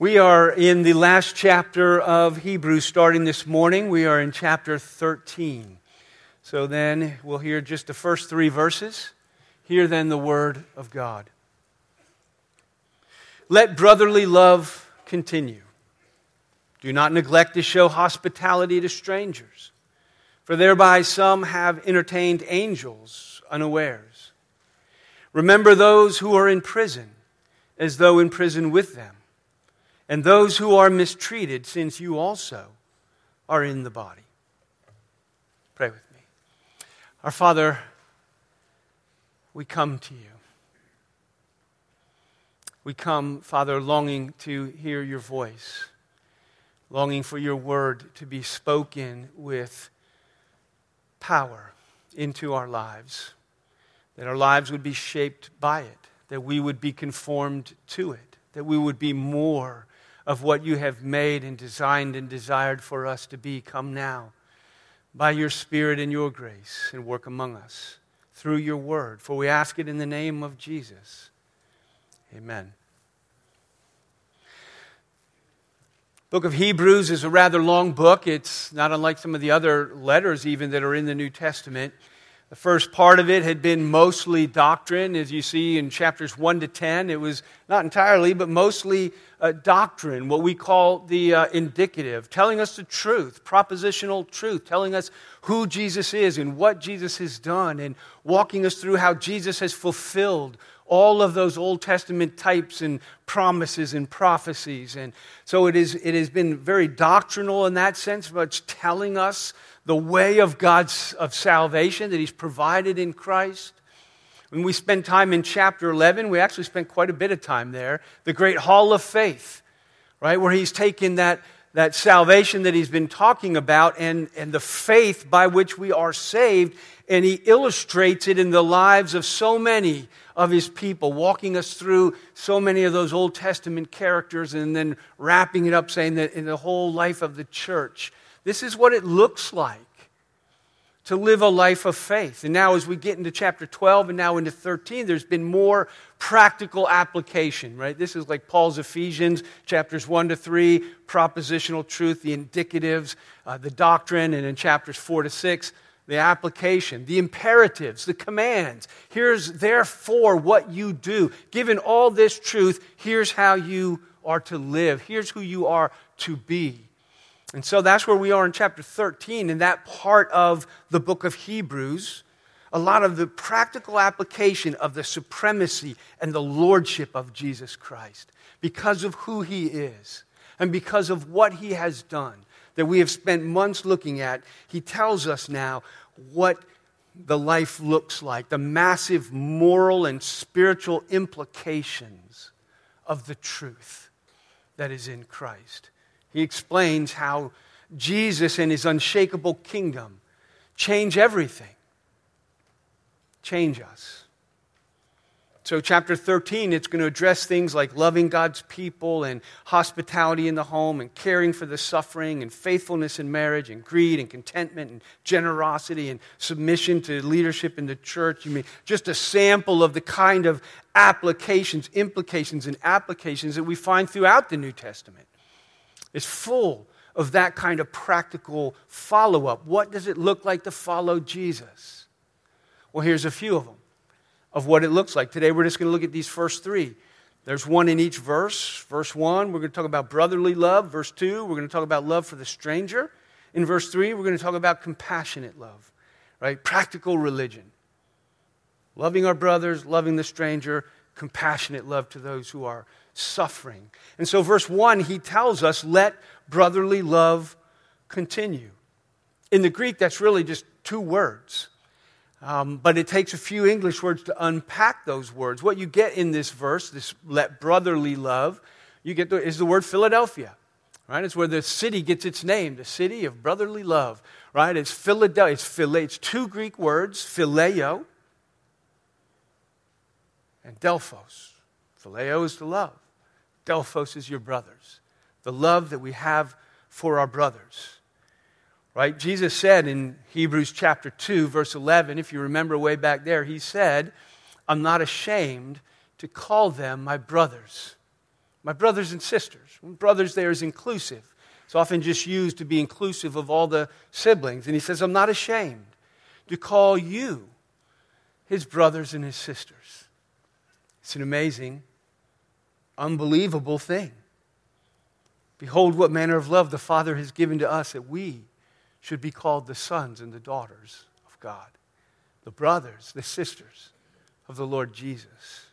We are in the last chapter of Hebrews starting this morning. We are in chapter 13. So then we'll hear just the first three verses. Hear then the word of God. Let brotherly love continue. Do not neglect to show hospitality to strangers, for thereby some have entertained angels unawares. Remember those who are in prison, as though in prison with them and those who are mistreated, since you also are in the body. Pray with me. Our Father, we come to you. We come, Father, longing to hear your voice, longing for your word to be spoken with power into our lives, that our lives would be shaped by it, that we would be conformed to it, that we would be more of what you have made and designed and desired for us to be. Come now by your Spirit and your grace and work among us through your word. For we ask it in the name of Jesus. Amen. Book of Hebrews is a rather long book. It's not unlike some of the other letters, even that are in the New Testament. The first part of it had been mostly doctrine, as you see in chapters 1 to 10. It was not entirely, but mostly uh, doctrine, what we call the uh, indicative, telling us the truth, propositional truth, telling us who Jesus is and what Jesus has done, and walking us through how Jesus has fulfilled all of those Old Testament types and promises and prophecies. And so it, is, it has been very doctrinal in that sense, but it's telling us the way of God's of salvation that He's provided in Christ. When we spend time in chapter 11, we actually spent quite a bit of time there, the great hall of faith, right, where He's taken that, that salvation that He's been talking about and, and the faith by which we are saved, and He illustrates it in the lives of so many of His people, walking us through so many of those Old Testament characters and then wrapping it up, saying that in the whole life of the church this is what it looks like to live a life of faith. And now, as we get into chapter 12 and now into 13, there's been more practical application, right? This is like Paul's Ephesians, chapters 1 to 3, propositional truth, the indicatives, uh, the doctrine, and in chapters 4 to 6, the application, the imperatives, the commands. Here's therefore what you do. Given all this truth, here's how you are to live, here's who you are to be. And so that's where we are in chapter 13, in that part of the book of Hebrews. A lot of the practical application of the supremacy and the lordship of Jesus Christ because of who he is and because of what he has done that we have spent months looking at. He tells us now what the life looks like, the massive moral and spiritual implications of the truth that is in Christ. He explains how Jesus and his unshakable kingdom change everything, change us. So, chapter 13, it's going to address things like loving God's people and hospitality in the home and caring for the suffering and faithfulness in marriage and greed and contentment and generosity and submission to leadership in the church. You mean just a sample of the kind of applications, implications, and applications that we find throughout the New Testament It's full of that kind of practical follow up. What does it look like to follow Jesus? Well, here's a few of them of what it looks like. Today, we're just going to look at these first three. There's one in each verse. Verse 1, we're going to talk about brotherly love. Verse 2, we're going to talk about love for the stranger. In verse 3, we're going to talk about compassionate love, right? Practical religion. Loving our brothers, loving the stranger, compassionate love to those who are suffering. And so, verse 1, he tells us, let brotherly love continue. In the Greek, that's really just two words. Um, but it takes a few English words to unpack those words. What you get in this verse, this let brotherly love, you get the, is the word Philadelphia. Right? It's where the city gets its name, the city of brotherly love. Right? It's Philadelphia. It's, phile, it's two Greek words, phileo and delphos. Phileo is to love. Delphos is your brothers. The love that we have for our brothers. Right? Jesus said in Hebrews chapter 2, verse 11, if you remember way back there, he said, I'm not ashamed to call them my brothers. My brothers and sisters. Brothers there is inclusive. It's often just used to be inclusive of all the siblings. And he says, I'm not ashamed to call you his brothers and his sisters. It's an amazing, unbelievable thing. Behold, what manner of love the Father has given to us that we should be called the sons and the daughters of God, the brothers, the sisters of the Lord Jesus.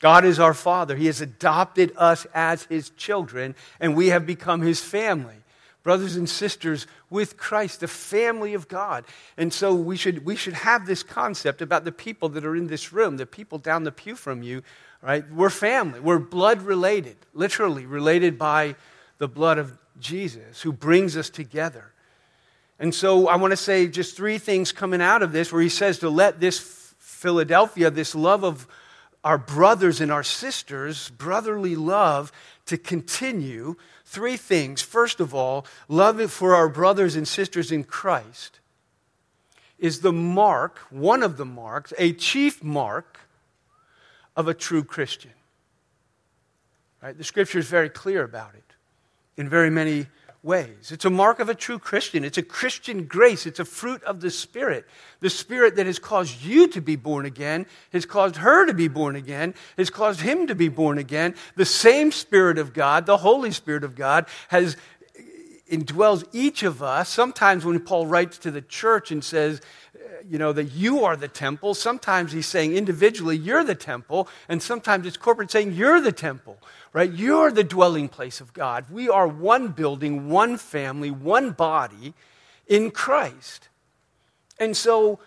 God is our Father. He has adopted us as His children, and we have become His family. Brothers and sisters with Christ, the family of God. And so we should, we should have this concept about the people that are in this room, the people down the pew from you, right? We're family. We're blood related, literally related by the blood of Jesus, who brings us together. And so I want to say just three things coming out of this, where he says to let this Philadelphia, this love of our brothers and our sisters, brotherly love, to continue. Three things. First of all, love for our brothers and sisters in Christ is the mark, one of the marks, a chief mark of a true Christian. Right? The scripture is very clear about it in very many ways. It's a mark of a true Christian. It's a Christian grace. It's a fruit of the Spirit. The Spirit that has caused you to be born again, has caused her to be born again, has caused him to be born again. The same Spirit of God, the Holy Spirit of God, has indwells each of us. Sometimes when Paul writes to the church and says, you know, that you are the temple. Sometimes he's saying individually, you're the temple. And sometimes it's corporate saying, you're the temple, right? You're the dwelling place of God. We are one building, one family, one body in Christ. And so,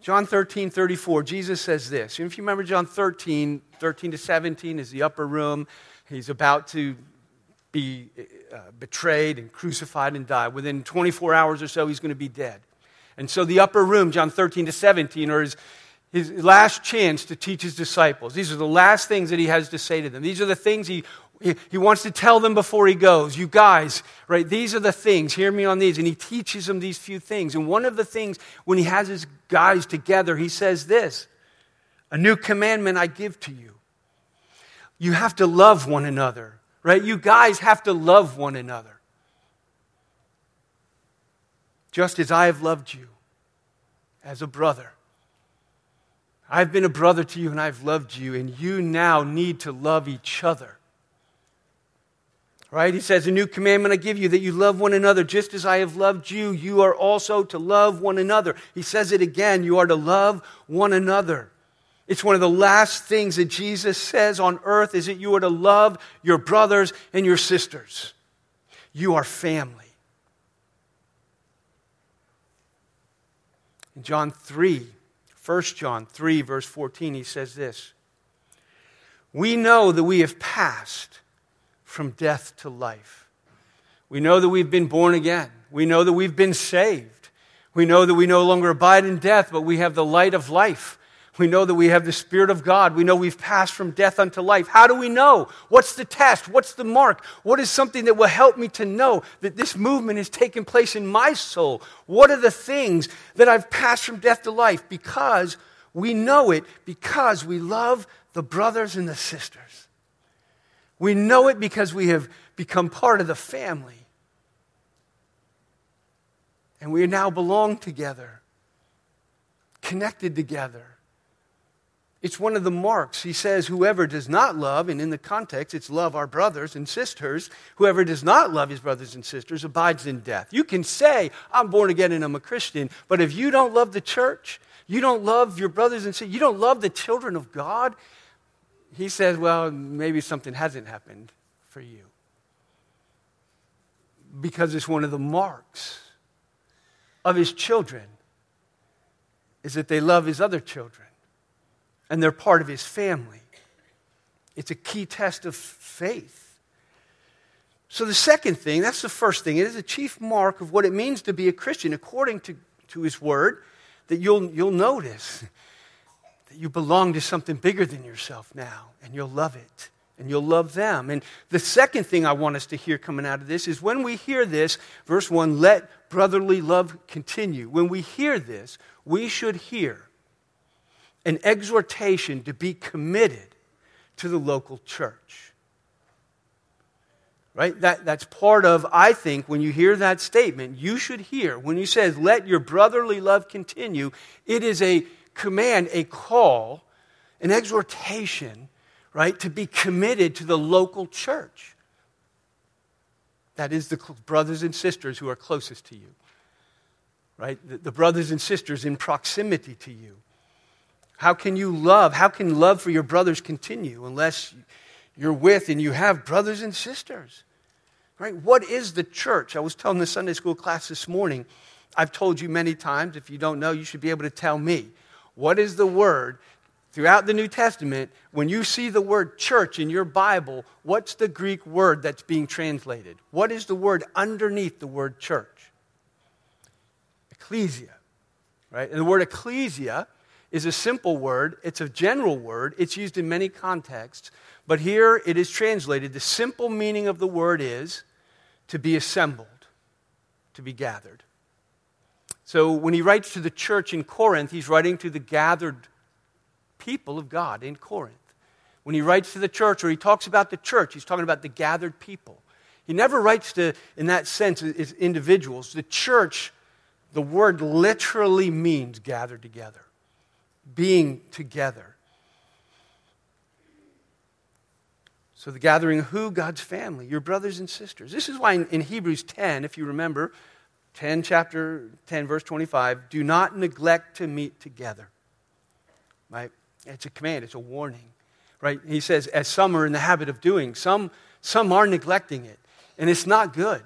John 13, 34, Jesus says this. If you remember John 13, 13 to 17 is the upper room. He's about to be uh, betrayed and crucified and die. Within 24 hours or so, he's going to be dead. And so the upper room, John 13 to 17, are his, his last chance to teach his disciples. These are the last things that he has to say to them. These are the things he, he, he wants to tell them before he goes. You guys, right, these are the things. Hear me on these. And he teaches them these few things. And one of the things, when he has his guys together, he says this A new commandment I give to you. You have to love one another, right? You guys have to love one another just as I have loved you as a brother. I've been a brother to you and I've loved you, and you now need to love each other. Right? He says, A new commandment I give you that you love one another just as I have loved you. You are also to love one another. He says it again you are to love one another. It's one of the last things that Jesus says on earth is that you are to love your brothers and your sisters. You are family. In John 3, 1 John 3, verse 14, he says this We know that we have passed from death to life. We know that we've been born again. We know that we've been saved. We know that we no longer abide in death, but we have the light of life. We know that we have the Spirit of God. We know we've passed from death unto life. How do we know? What's the test? What's the mark? What is something that will help me to know that this movement has taken place in my soul? What are the things that I've passed from death to life? Because we know it because we love the brothers and the sisters. We know it because we have become part of the family. And we now belong together, connected together. It's one of the marks. He says, Whoever does not love, and in the context, it's love our brothers and sisters, whoever does not love his brothers and sisters abides in death. You can say, I'm born again and I'm a Christian, but if you don't love the church, you don't love your brothers and sisters, you don't love the children of God, he says, Well, maybe something hasn't happened for you. Because it's one of the marks of his children is that they love his other children and they're part of his family. It's a key test of faith. So, the second thing, that's the first thing, it is a chief mark of what it means to be a Christian, according to, to his word, that you'll, you'll notice that you belong to something bigger than yourself now, and you'll love it, and you'll love them. And the second thing I want us to hear coming out of this is when we hear this, verse 1, let brotherly love continue. When we hear this, we should hear an exhortation to be committed to the local church. Right? That, that's part of, I think, when you hear that statement, you should hear, when he says, let your brotherly love continue, it is a command, a call, an exhortation, right, to be committed to the local church. That is the brothers and sisters who are closest to you, right? The, the brothers and sisters in proximity to you. How can you love? How can love for your brothers continue unless you're with and you have brothers and sisters. Right? What is the church? I was telling the Sunday school class this morning. I've told you many times. If you don't know, you should be able to tell me. What is the word throughout the New Testament? When you see the word church in your Bible, what's the Greek word that's being translated? What is the word underneath the word church? Ecclesia. Right? And the word ecclesia is a simple word, it's a general word, it's used in many contexts, but here it is translated. The simple meaning of the word is to be assembled, to be gathered. So when he writes to the church in Corinth, he's writing to the gathered people of God in Corinth. When he writes to the church or he talks about the church, he's talking about the gathered people. He never writes to, in that sense, as individuals. The church, the word literally means gathered together being together. So, the gathering of who? God's family, your brothers and sisters. This is why in, in, Hebrews 10, if you remember, 10, chapter 10, verse 25, do not neglect to meet together. Right? It's a command, it's a warning. Right? He says, as some are in the habit of doing, some, some are neglecting it, and it's not good.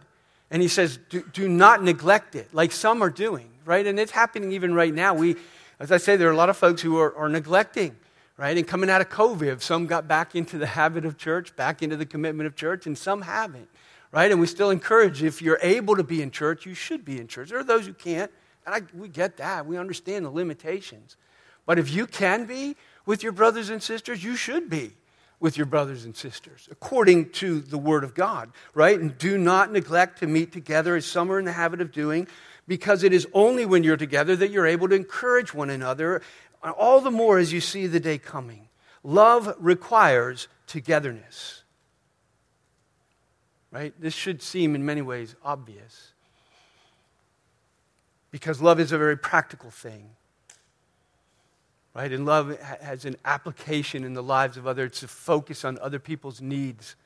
And he says, do, do not neglect it, like some are doing, right? And it's happening even right now. We, as I say, there are a lot of folks who are, are neglecting, right? And coming out of COVID, some got back into the habit of church, back into the commitment of church, and some haven't, right? And we still encourage if you're able to be in church, you should be in church. There are those who can't, and I, we get that. We understand the limitations. But if you can be with your brothers and sisters, you should be with your brothers and sisters, according to the Word of God, right? And do not neglect to meet together as some are in the habit of doing, because it is only when you're together that you're able to encourage one another, all the more as you see the day coming. Love requires togetherness. Right? This should seem in many ways obvious. Because love is a very practical thing. Right? And love has an application in the lives of others. It's a focus on other people's needs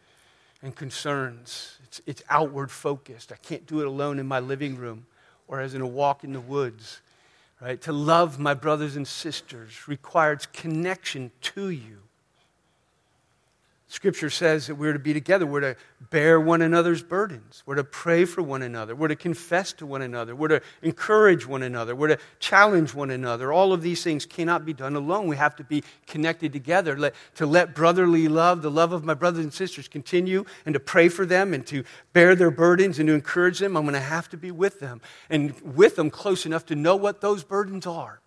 and concerns. It's, it's outward focused. I can't do it alone in my living room or as in a walk in the woods. Right? To love my brothers and sisters requires connection to you. Scripture says that we're to be together. We're to bear one another's burdens. We're to pray for one another. We're to confess to one another. We're to encourage one another. We're to challenge one another. All of these things cannot be done alone. We have to be connected together let, to let brotherly love, the love of my brothers and sisters, continue and to pray for them and to bear their burdens and to encourage them. I'm going to have to be with them and with them close enough to know what those burdens are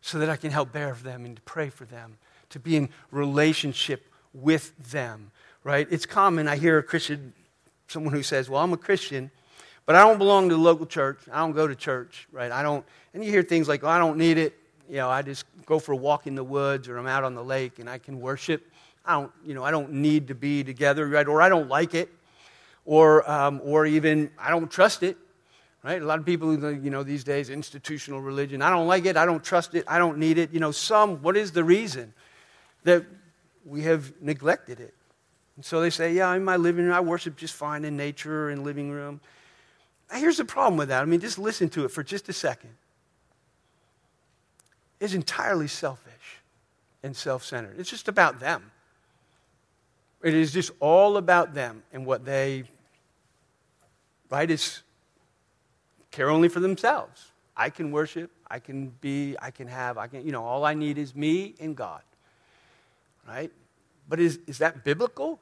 so that I can help bear them and to pray for them to be in relationship with them, right? It's common. I hear a Christian, someone who says, Well, I'm a Christian, but I don't belong to the local church. I don't go to church, right? I don't, and you hear things like, oh, I don't need it. You know, I just go for a walk in the woods or I'm out on the lake and I can worship. I don't, you know, I don't need to be together, right? Or I don't like it. Or, um, or even I don't trust it, right? A lot of people, you know, these days, institutional religion. I don't like it. I don't trust it. I don't need it. You know, some, what is the reason? That we have neglected it. And so they say, Yeah, in my living room, I worship just fine in nature or in living room. Now, here's the problem with that. I mean, just listen to it for just a second. It's entirely selfish and self centered. It's just about them. It is just all about them and what they, right, is care only for themselves. I can worship, I can be, I can have, I can, you know, all I need is me and God right? But is, is that biblical?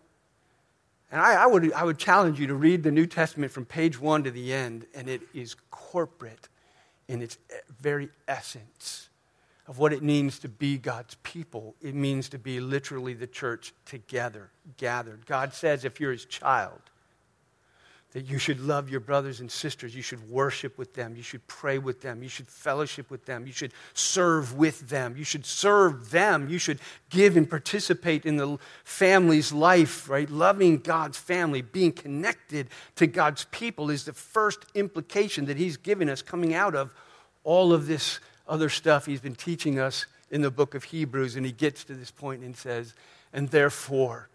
And I, I, would, I would challenge you to read the New Testament from page one to the end, and it is corporate in its very essence of what it means to be God's people. It means to be literally the church together, gathered. God says if you're his child, that you should love your brothers and sisters. You should worship with them. You should pray with them. You should fellowship with them. You should serve with them. You should serve them. You should give and participate in the family's life, right? Loving God's family, being connected to God's people is the first implication that He's given us coming out of all of this other stuff He's been teaching us in the book of Hebrews. And He gets to this point and says, and therefore,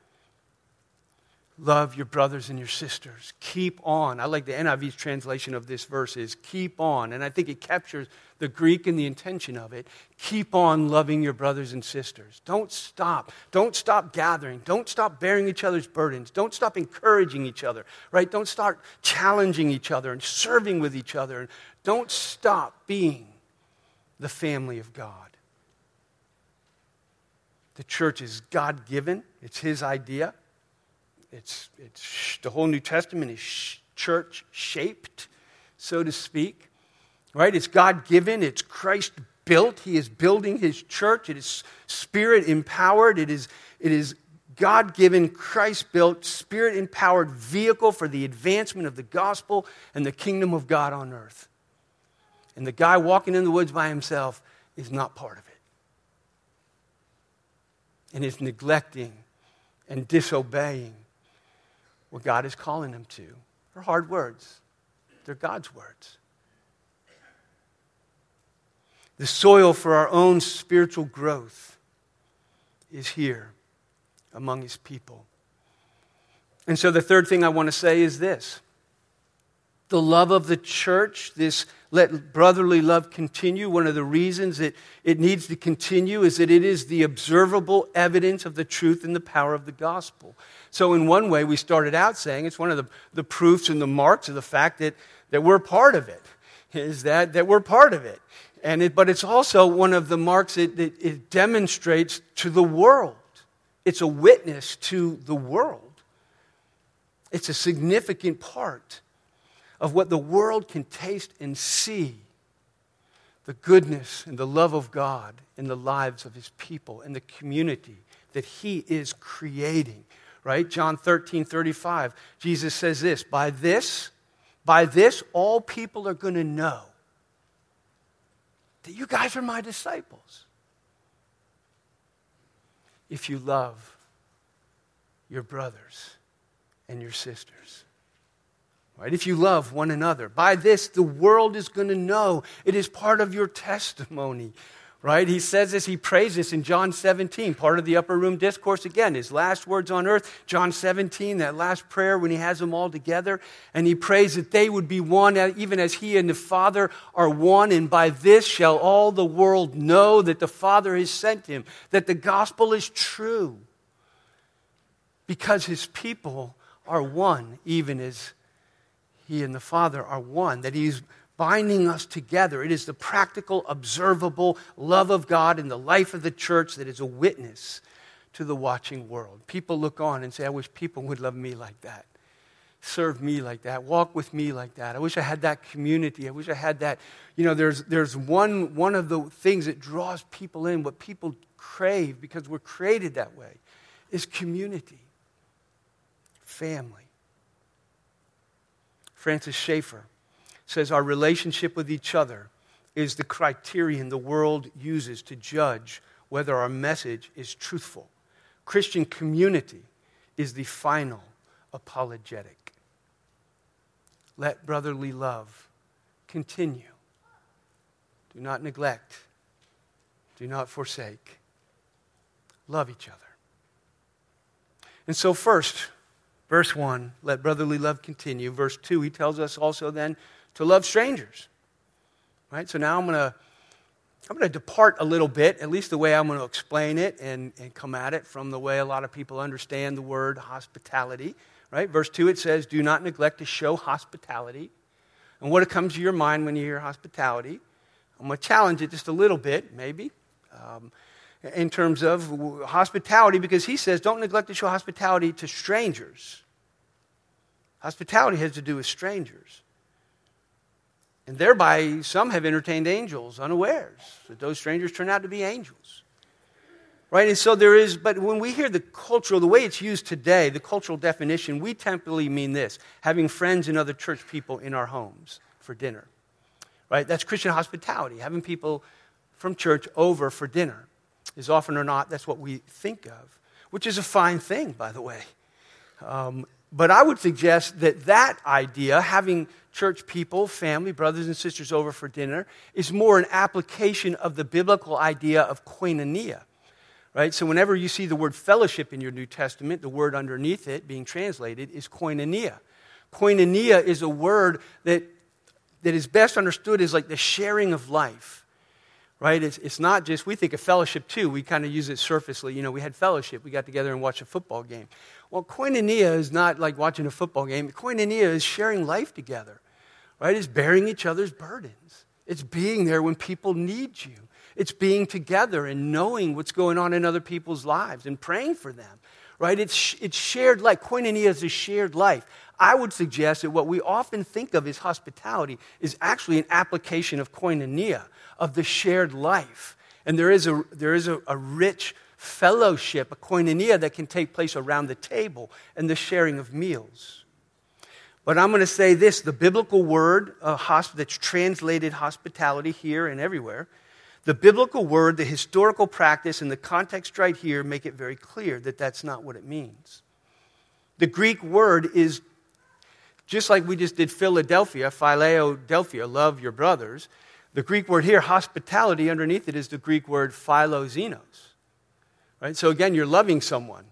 love your brothers and your sisters. Keep on. I like the NIV's translation of this verse is keep on. And I think it captures the Greek and the intention of it. Keep on loving your brothers and sisters. Don't stop. Don't stop gathering. Don't stop bearing each other's burdens. Don't stop encouraging each other, right? Don't start challenging each other and serving with each other. And don't stop being the family of God. The church is God given, it's His idea. It's, it's, the whole New Testament is church shaped, so to speak. Right? It's God given, it's Christ built. He is building his church. It is spirit empowered. It is, it is God given, Christ built, spirit empowered vehicle for the advancement of the gospel and the kingdom of God on earth. And the guy walking in the woods by himself is not part of it. And is neglecting and disobeying what God is calling them to. They're hard words, they're God's words. The soil for our own spiritual growth is here among His people. And so the third thing I want to say is this the love of the church, this let brotherly love continue. One of the reasons that it needs to continue is that it is the observable evidence of the truth and the power of the gospel. So, in one way, we started out saying it's one of the, the proofs and the marks of the fact that, that we're part of it, is that, that we're part of it. And it, but it's also one of the marks that, that it demonstrates to the world. It's a witness to the world. It's a significant part of what the world can taste and see the goodness and the love of God in the lives of his people and the community that he is creating. Right? John 13, 35. Jesus says this By this, by this, all people are going to know that you guys are my disciples. If you love your brothers and your sisters. Right? If you love one another. By this, the world is going to know it is part of your testimony. Right? He says this, he prays this in John 17, part of the upper room discourse again, his last words on earth, John 17, that last prayer when he has them all together. And he prays that they would be one, uh, even as he and the Father are one. And by this shall all the world know that the Father has sent him, that the gospel is true. Because his people are one, even as he and the Father are one, that He's binding us together. It is the practical, observable love of God in the life of the church that is a witness to the watching world. People look on and say, I wish people would love me like that, serve me like that, walk with me like that. I wish I had that community. I wish I had that. You know, there's, there's one, one of the things that draws people in, what people crave because we're created that way, is community, family. Francis Schaeffer says our relationship with each other is the criterion the world uses to judge whether our message is truthful. Christian community is the final apologetic. Let brotherly love continue. Do not neglect. Do not forsake. Love each other. And so, first, Verse 1, let brotherly love continue. Verse 2, he tells us also then to love strangers. Right? So now I'm going to I'm going to depart a little bit, at least the way I'm going to explain it and, and come at it from the way a lot of people understand the word hospitality. Right? Verse 2, it says, Do not neglect to show hospitality. And what comes to your mind when you hear hospitality? I'm going to challenge it just a little bit, maybe. Um, in terms of hospitality because he says, don't neglect to show hospitality to strangers. Hospitality has to do with strangers. And thereby, some have entertained angels unawares, that those strangers turn out to be angels. Right? And so there is, but when we hear the cultural, the way it's used today, the cultural definition, we typically mean this having friends and other church people in our homes for dinner. Right? That's Christian hospitality, having people from church over for dinner. Is often or not, that's what we think of, which is a fine thing, by the way. Um, but I would suggest that that idea, having church people, family, brothers and sisters over for dinner, is more an application of the biblical idea of koinonia Right? So whenever you see the word fellowship in your New Testament, the word underneath it being translated is koinonia. Koinonia is a word that, that is best understood as like the sharing of life. Right? It's, it's not just, we think of fellowship too. We kind of use it surfacely. You know, we had fellowship. We got together and watched a football game. Well, koinonia is not like watching a football game. Koinonia is sharing life together. Right? It's bearing each other's burdens. It's being there when people need you. It's being together and knowing what's going on in other people's lives and praying for them, right? It's, it's shared life. Koinonia is a shared life. I would suggest that what we often think of as hospitality is actually an application of koinonia, of the shared life. And there is a, there is a, a rich fellowship, a koinonia that can take place around the table and the sharing of meals. But I'm going to say this the biblical word uh, hosp- that's translated hospitality here and everywhere the biblical word, the historical practice, and the context right here make it very clear that that's not what it means. The Greek word is just like we just did Philadelphia, Philadelphia, love your brothers. The Greek word here, hospitality, underneath it is the Greek word philoxenos. Right? So again, you're loving someone.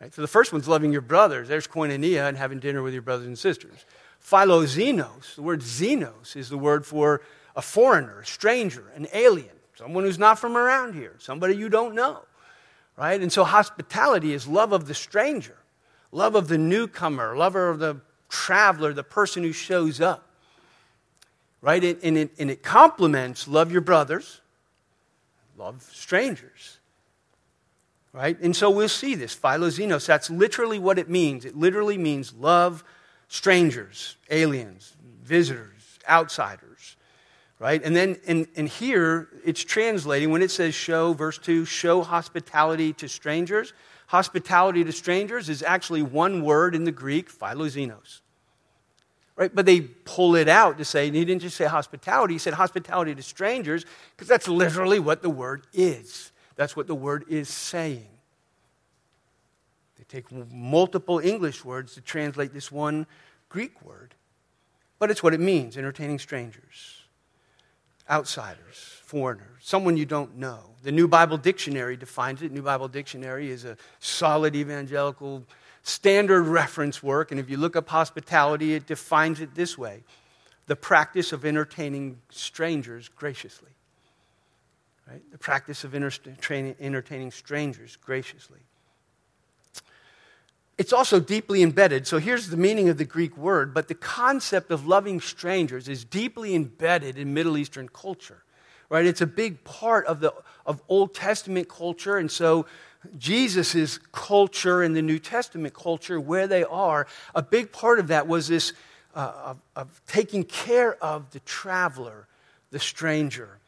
Right? So the first one's loving your brothers. There's koinonia and having dinner with your brothers and sisters. Philoxenos, the word xenos, is the word for a foreigner, a stranger, an alien someone who's not from around here, somebody you don't know, right? And so hospitality is love of the stranger, love of the newcomer, love of the traveler, the person who shows up, right? And it, and it complements love your brothers, love strangers. Right? And so we'll see this. Philoxenos, that's literally what it means. It literally means love strangers, aliens, visitors, outsiders right? And then and, and here it's translating when it says show, verse 2, show hospitality to strangers. Hospitality to strangers is actually one word in the Greek, philoxenos. Right? But they pull it out to say, and he didn't just say hospitality, he said hospitality to strangers, because that's literally what the word is. That's what the word is saying. They take multiple English words to translate this one Greek word. But it's what it means entertaining strangers outsiders, foreigners, someone you don't know. The New Bible Dictionary defines it. New Bible Dictionary is a solid evangelical standard reference work, and if you look up hospitality, it defines it this way the practice of entertaining strangers graciously. Right? The practice of entertaining strangers graciously. It's also deeply embedded. So here's the meaning of the Greek word, but the concept of loving strangers is deeply embedded in Middle Eastern culture. Right? It's a big part of the of Old Testament culture and so Jesus' culture and the New Testament culture, where they are, a big part of that was this uh, of, of taking care of the traveler, the stranger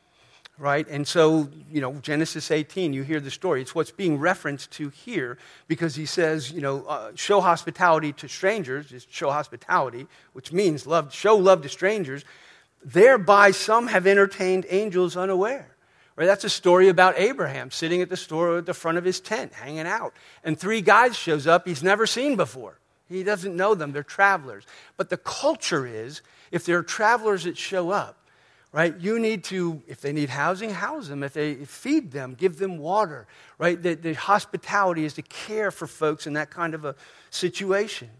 right? And so, you know, Genesis 18, you hear the story. It's what's being referenced to here because he says, you know, uh, show hospitality to strangers, just show hospitality, which means love, show love to strangers. Thereby, some have entertained angels unaware. Right? That's a story about Abraham sitting at the store at the front of his tent, hanging out. And three guys shows up he's never seen before. He doesn't know them. They're travelers. But the culture is, if there are travelers that show up, right? You need to, if they need housing, house them. If they feed them, give them water, right? The, the hospitality is to care for folks in that kind of a situation.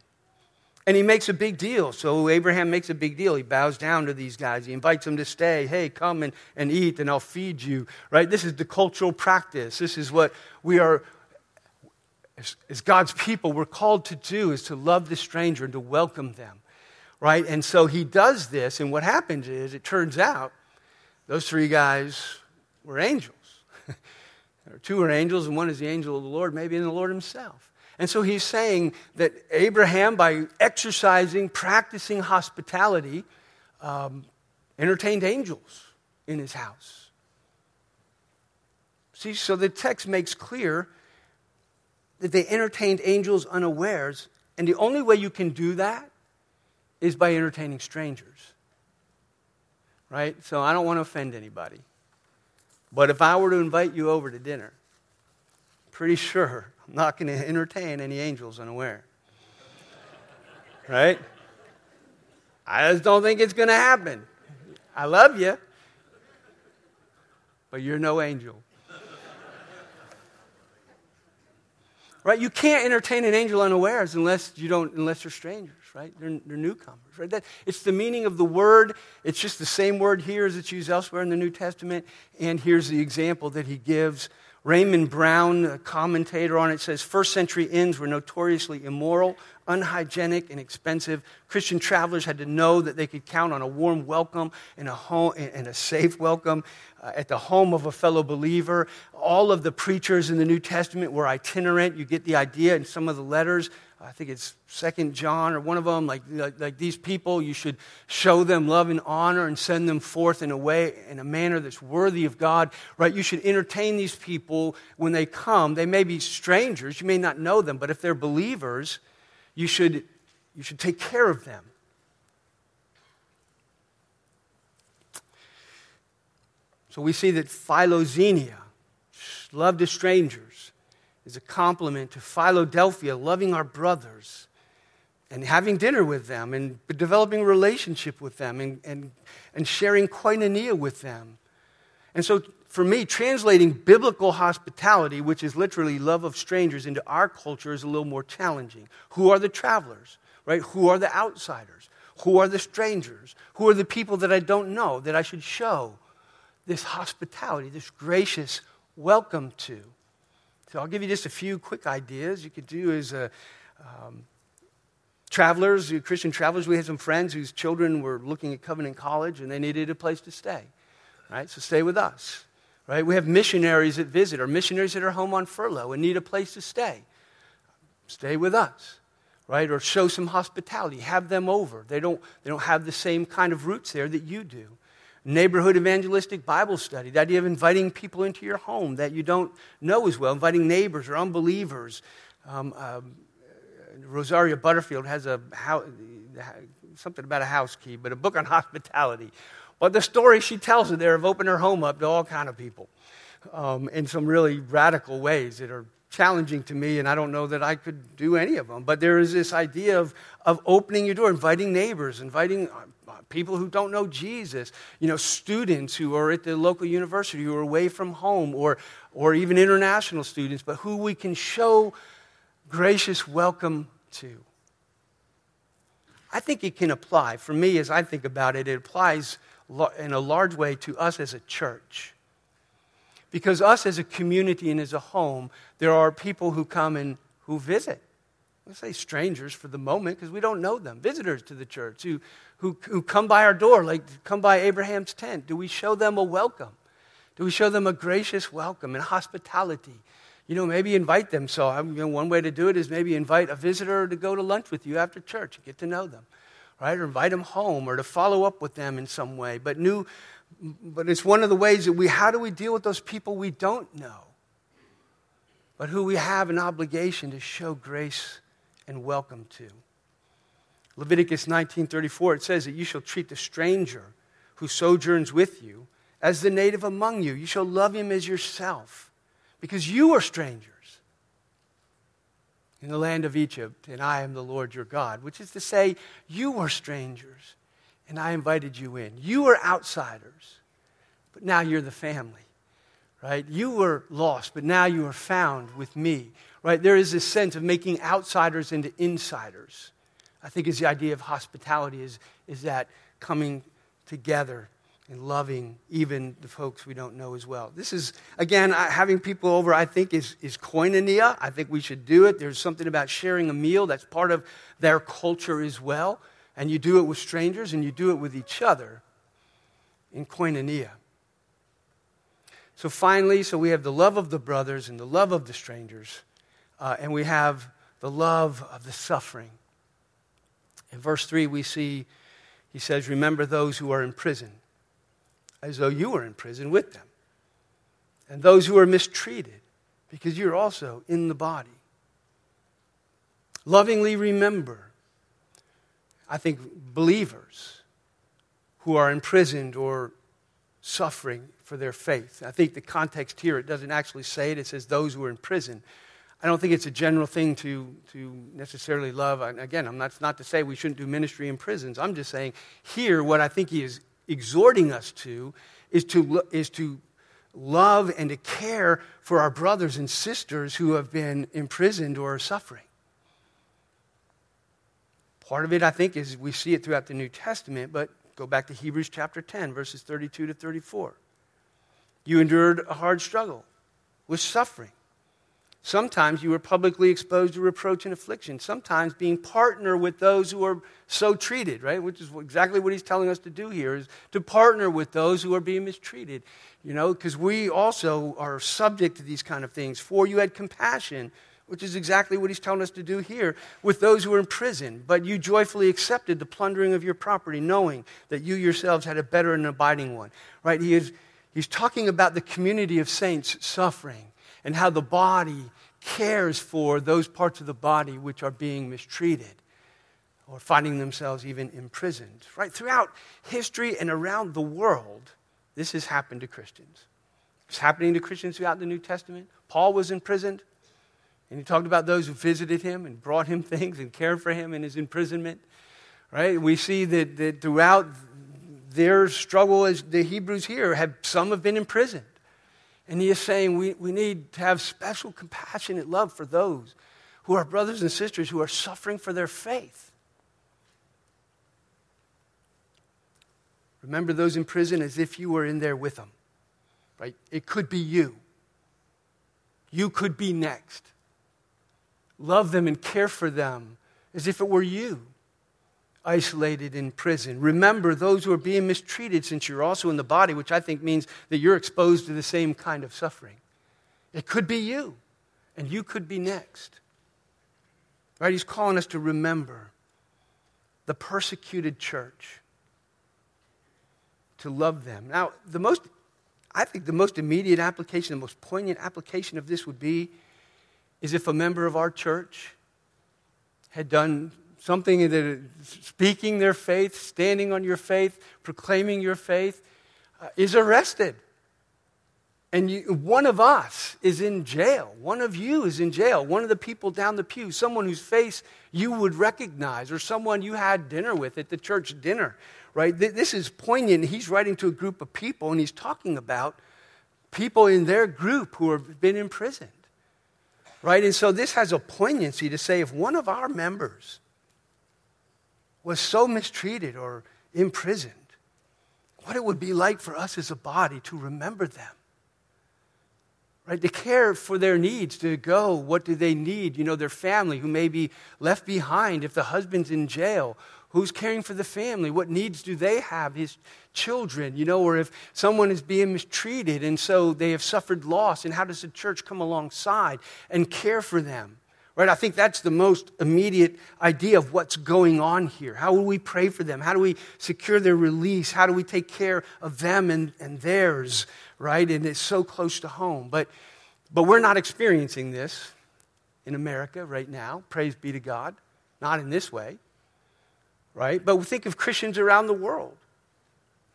And he makes a big deal. So Abraham makes a big deal. He bows down to these guys. He invites them to stay. Hey, come and, and eat, and I'll feed you. Right? This is the cultural practice. This is what we are, as, as God's people, we're called to do, is to love the stranger and to welcome them right? And so he does this, and what happens is it turns out those three guys were angels. Two are angels, and one is the angel of the Lord, maybe in the Lord himself. And so he's saying that Abraham, by exercising, practicing hospitality, um, entertained angels in his house. See, so the text makes clear that they entertained angels unawares, and the only way you can do that is by entertaining strangers. Right? So I don't want to offend anybody. But if I were to invite you over to dinner, pretty sure I'm not going to entertain any angels unaware. right? I just don't think it's going to happen. I love you, but you're no angel. right? You can't entertain an angel unawares unless you don't, unless you're strangers, right? They're, they're newcomers, right? That, it's the meaning of the word. It's just the same word here as it's used elsewhere in the New Testament. And here's the example that he gives. Raymond Brown, a commentator on it, says first century inns were notoriously immoral, unhygienic, and expensive. Christian travelers had to know that they could count on a warm welcome and a, home, and a safe welcome uh, at the home of a fellow believer. All of the preachers in the New Testament were itinerant. You get the idea in some of the letters. I think it's Second John or one of them. Like, like, like these people, you should show them love and honor and send them forth in a way, in a manner that's worthy of God. Right? You should entertain these people when they come. They may be strangers. You may not know them, but if they're believers, you should, you should take care of them. So we see that Philoxenia, love to strangers, is a complement to Philadelphia, loving our brothers and having dinner with them and developing a relationship with them and, and, and sharing koinonia with them. And so for me, translating biblical hospitality, which is literally love of strangers, into our culture is a little more challenging. Who are the travelers, right? Who are the outsiders? Who are the strangers? Who are the people that I don't know that I should show this hospitality, this gracious welcome to? So I'll give you just a few quick ideas you could do as a. Um, travelers, Christian travelers, we had some friends whose children were looking at Covenant College and they needed a place to stay. Right? So stay with us right? We have missionaries that visit or missionaries that are home on furlough and need a place to stay. Stay with us, right? Or show some hospitality. Have them over. They don't, they don't have the same kind of roots there that you do. Neighborhood evangelistic Bible study, the idea of inviting people into your home that you don't know as well, inviting neighbors or unbelievers. Um, um, Rosaria Butterfield has a how, something about a house key, but a book on hospitality but the story she tells it there of opening her home up to all kind of people um, in some really radical ways that are challenging to me, and I don't know that I could do any of them. But there is this idea of, of opening your door, inviting neighbors, inviting people who don't know Jesus, you know, students who are at the local university who are away from home, or, or even international students, but who we can show gracious welcome to. I think it can apply. For me, as I think about it, it applies in a large way to us as a church. Because us as a community and as a home, there are people who come and who visit. Let's say strangers for the moment because we don't know them. Visitors to the church who, who, who come by our door, like come by Abraham's tent. Do we show them a welcome? Do we show them a gracious welcome and hospitality? You know, maybe invite them. So, you know, one way to do it is maybe invite a visitor to go to lunch with you after church and get to know them right? Or invite them home or to follow up with them in some way. But new, but it's one of the ways that we, how do we deal with those people we don't know, but who we have an obligation to show grace and welcome to? Leviticus 19:34 it says that you shall treat the stranger who sojourns with you as the native among you. You shall love him as yourself because you are strangers in the land of Egypt, and I am the Lord your God, which is to say, you were strangers, and I invited you in. You were outsiders, but now you're the family, right? You were lost, but now you are found with me, right? There is this sense of making outsiders into insiders. I think is the idea of hospitality is, is that coming together and loving even the folks we don't know as well. This is, again, having people over, I think, is, is koinonia. I think we should do it. There's something about sharing a meal that's part of their culture as well. And you do it with strangers and you do it with each other in koinonia. So finally, so we have the love of the brothers and the love of the strangers, uh, and we have the love of the suffering. In verse 3, we see, he says, Remember those who are in prison as though you were in prison with them. and those who are mistreated, because you're also in the body. Lovingly remember, I think, believers who are imprisoned or suffering for their faith. I think the context here, it doesn't actually say it, it says those who are in prison. I don't think it's a general thing to, to necessarily love. And again, I'm not, not to say we shouldn't do ministry in prisons. I'm just saying here, what I think he is exhorting us to is to, is to love and to care for our brothers and sisters who have been imprisoned or are suffering. Part of it, I think, is we see it throughout the New Testament, but go back to Hebrews chapter 10, verses 32 to 34. You endured a hard struggle with suffering Sometimes you were publicly exposed to reproach and affliction. Sometimes being partner with those who are so treated, right? Which is exactly what he's telling us to do here is to partner with those who are being mistreated. You know, because we also are subject to these kind of things. For you had compassion, which is exactly what he's telling us to do here with those who are in prison. But you joyfully accepted the plundering of your property, knowing that you yourselves had a better and abiding one. Right? He is, he's talking about the community of saints suffering and how the body cares for those parts of the body which are being mistreated or finding themselves even imprisoned. Right? Throughout history and around the world, this has happened to Christians. It's happening to Christians throughout the New Testament. Paul was imprisoned, and he talked about those who visited him and brought him things and cared for him in his imprisonment. Right? We see that, that throughout their struggle as the Hebrews here, have, some have been imprisoned. And he is saying we, we need to have special compassionate love for those who are brothers and sisters who are suffering for their faith. Remember those in prison as if you were in there with them, right? It could be you. You could be next. Love them and care for them as if it were you isolated in prison. Remember those who are being mistreated since you're also in the body, which I think means that you're exposed to the same kind of suffering. It could be you, and you could be next. Right? He's calling us to remember the persecuted church, to love them. Now, the most, I think the most immediate application, the most poignant application of this would be is if a member of our church had done something that speaking their faith, standing on your faith, proclaiming your faith, uh, is arrested. And you, one of us is in jail. One of you is in jail. One of the people down the pew, someone whose face you would recognize, or someone you had dinner with at the church dinner, right? This is poignant. He's writing to a group of people, and he's talking about people in their group who have been imprisoned, right? And so this has a poignancy to say if one of our members was so mistreated or imprisoned, what it would be like for us as a body to remember them. Right? To care for their needs, to go, what do they need? You know, their family who may be left behind if the husband's in jail. Who's caring for the family? What needs do they have? His children, you know, or if someone is being mistreated and so they have suffered loss, and how does the church come alongside and care for them? Right? I think that's the most immediate idea of what's going on here. How will we pray for them? How do we secure their release? How do we take care of them and, and theirs? Right? And it's so close to home. But, but we're not experiencing this in America right now. Praise be to God. Not in this way. Right? But we think of Christians around the world.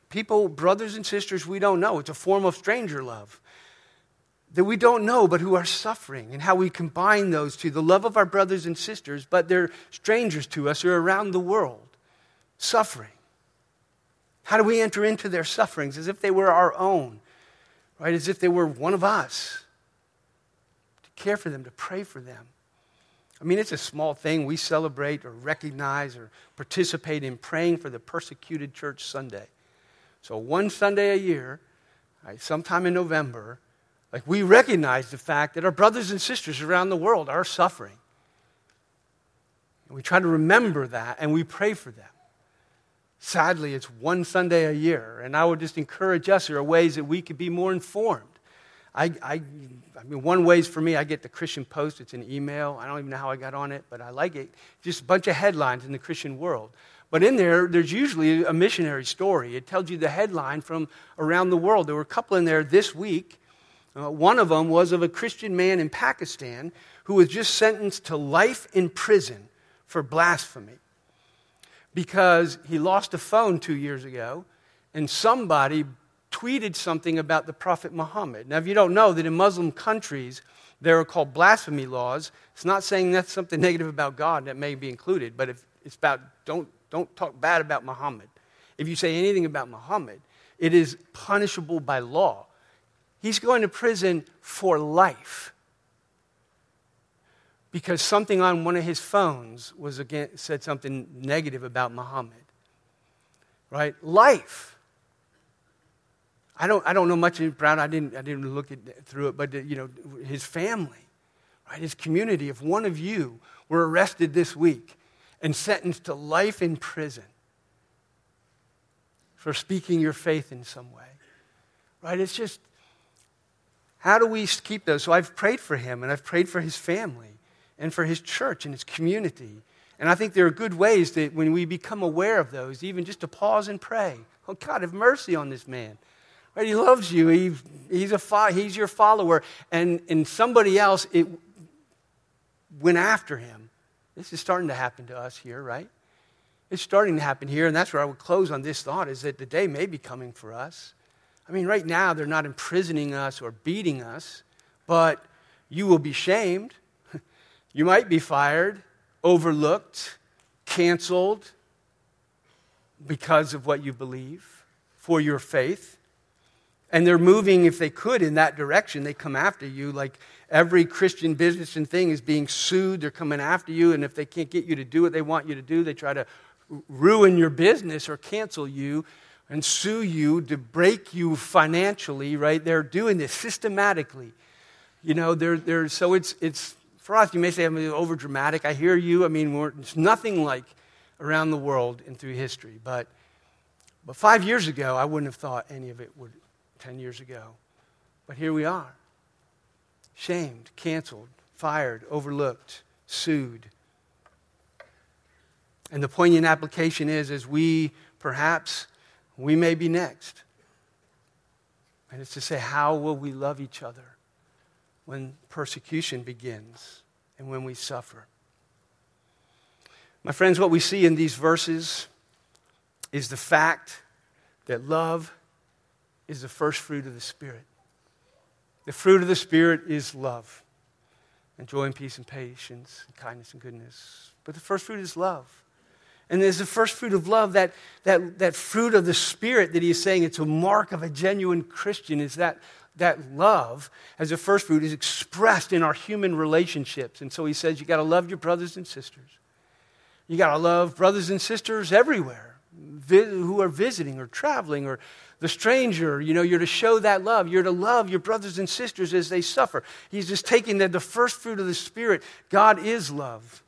People, brothers and sisters we don't know. It's a form of stranger love that we don't know but who are suffering and how we combine those two the love of our brothers and sisters but they're strangers to us or around the world suffering. How do we enter into their sufferings? As if they were our own right? As if they were one of us. To care for them to pray for them. I mean it's a small thing. We celebrate or recognize or participate in praying for the persecuted church sunday. So one sunday a year right, sometime in november like we recognize the fact that our brothers and sisters around the world are suffering. And we try to remember that and we pray for them. Sadly, it's one Sunday a year, and I would just encourage us there are ways that we could be more informed. I, I, I mean, one way is for me, I get the Christian Post. It's an email. I don't even know how I got on it, but I like it. Just a bunch of headlines in the Christian world. But in there, there's usually a missionary story. It tells you the headline from around the world. There were a couple in there this week Uh, one of them was of a Christian man in Pakistan who was just sentenced to life in prison for blasphemy because he lost a phone two years ago and somebody tweeted something about the Prophet Muhammad. Now, if you don't know that in Muslim countries, there are called blasphemy laws. It's not saying that's something negative about God that may be included, but if it's about don't, don't talk bad about Muhammad. If you say anything about Muhammad, it is punishable by law. He's going to prison for life because something on one of his phones was again, said something negative about Muhammad. Right? Life. I don't, I don't know much about I didn't, I didn't look at, through it, but uh, you know, his family, right? His community. If one of you were arrested this week and sentenced to life in prison for speaking your faith in some way, right? It's just, how do we keep those? So I've prayed for him and I've prayed for his family and for his church and his community. And I think there are good ways that when we become aware of those, even just to pause and pray. Oh, God, have mercy on this man. Right? He loves you. He, he's, a fo- he's your follower. And, and somebody else it went after him. This is starting to happen to us here, right? It's starting to happen here. And that's where I would close on this thought is that the day may be coming for us I mean, right now, they're not imprisoning us or beating us, but you will be shamed. you might be fired, overlooked, canceled because of what you believe for your faith. And they're moving, if they could, in that direction. They come after you like every Christian business and thing is being sued. They're coming after you. And if they can't get you to do what they want you to do, they try to ruin your business or cancel you and sue you to break you financially, right? They're doing this systematically. You know, they're, they're, so it's, it's, for us, you may say I'm over dramatic. I hear you. I mean, it's nothing like around the world and through history. But, but five years ago, I wouldn't have thought any of it would, 10 years ago. But here we are shamed, canceled, fired, overlooked, sued. And the poignant application is as we perhaps we may be next. And it's to say, how will we love each other when persecution begins and when we suffer? My friends, what we see in these verses is the fact that love is the first fruit of the Spirit. The fruit of the Spirit is love, and joy and peace and patience, and kindness and goodness. But the first fruit is love. And there's the first fruit of love, that, that, that fruit of the Spirit that he's saying it's a mark of a genuine Christian, is that, that love as a first fruit is expressed in our human relationships. And so he says you got to love your brothers and sisters. You got to love brothers and sisters everywhere who are visiting or traveling or the stranger. You know, you're to show that love. You're to love your brothers and sisters as they suffer. He's just taking the, the first fruit of the Spirit. God is love,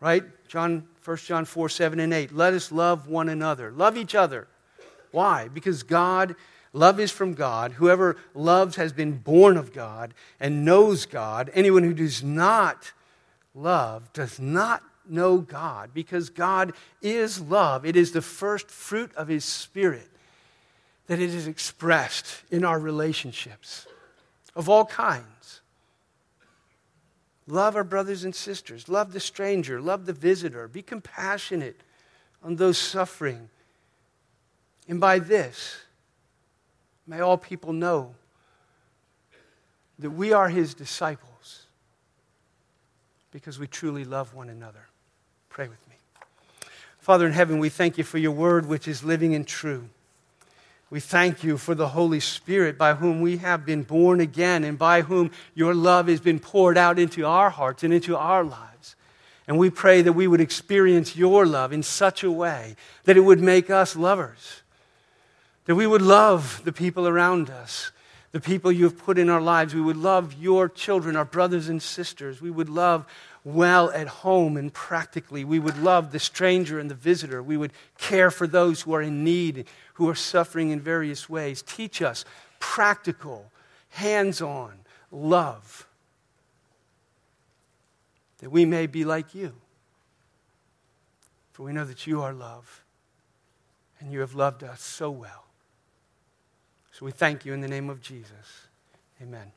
right? John 1 John 4, 7, and 8. Let us love one another. Love each other. Why? Because God, love is from God. Whoever loves has been born of God and knows God. Anyone who does not love does not know God because God is love. It is the first fruit of His Spirit that it is expressed in our relationships of all kinds. Love our brothers and sisters. Love the stranger. Love the visitor. Be compassionate on those suffering. And by this, may all people know that we are his disciples because we truly love one another. Pray with me. Father in heaven, we thank you for your word, which is living and true. We thank you for the Holy Spirit by whom we have been born again and by whom your love has been poured out into our hearts and into our lives. And we pray that we would experience your love in such a way that it would make us lovers, that we would love the people around us, the people you have put in our lives. We would love your children, our brothers and sisters. We would love well at home and practically. We would love the stranger and the visitor. We would care for those who are in need, who are suffering in various ways. Teach us practical, hands on love that we may be like you. For we know that you are love and you have loved us so well. So we thank you in the name of Jesus. Amen.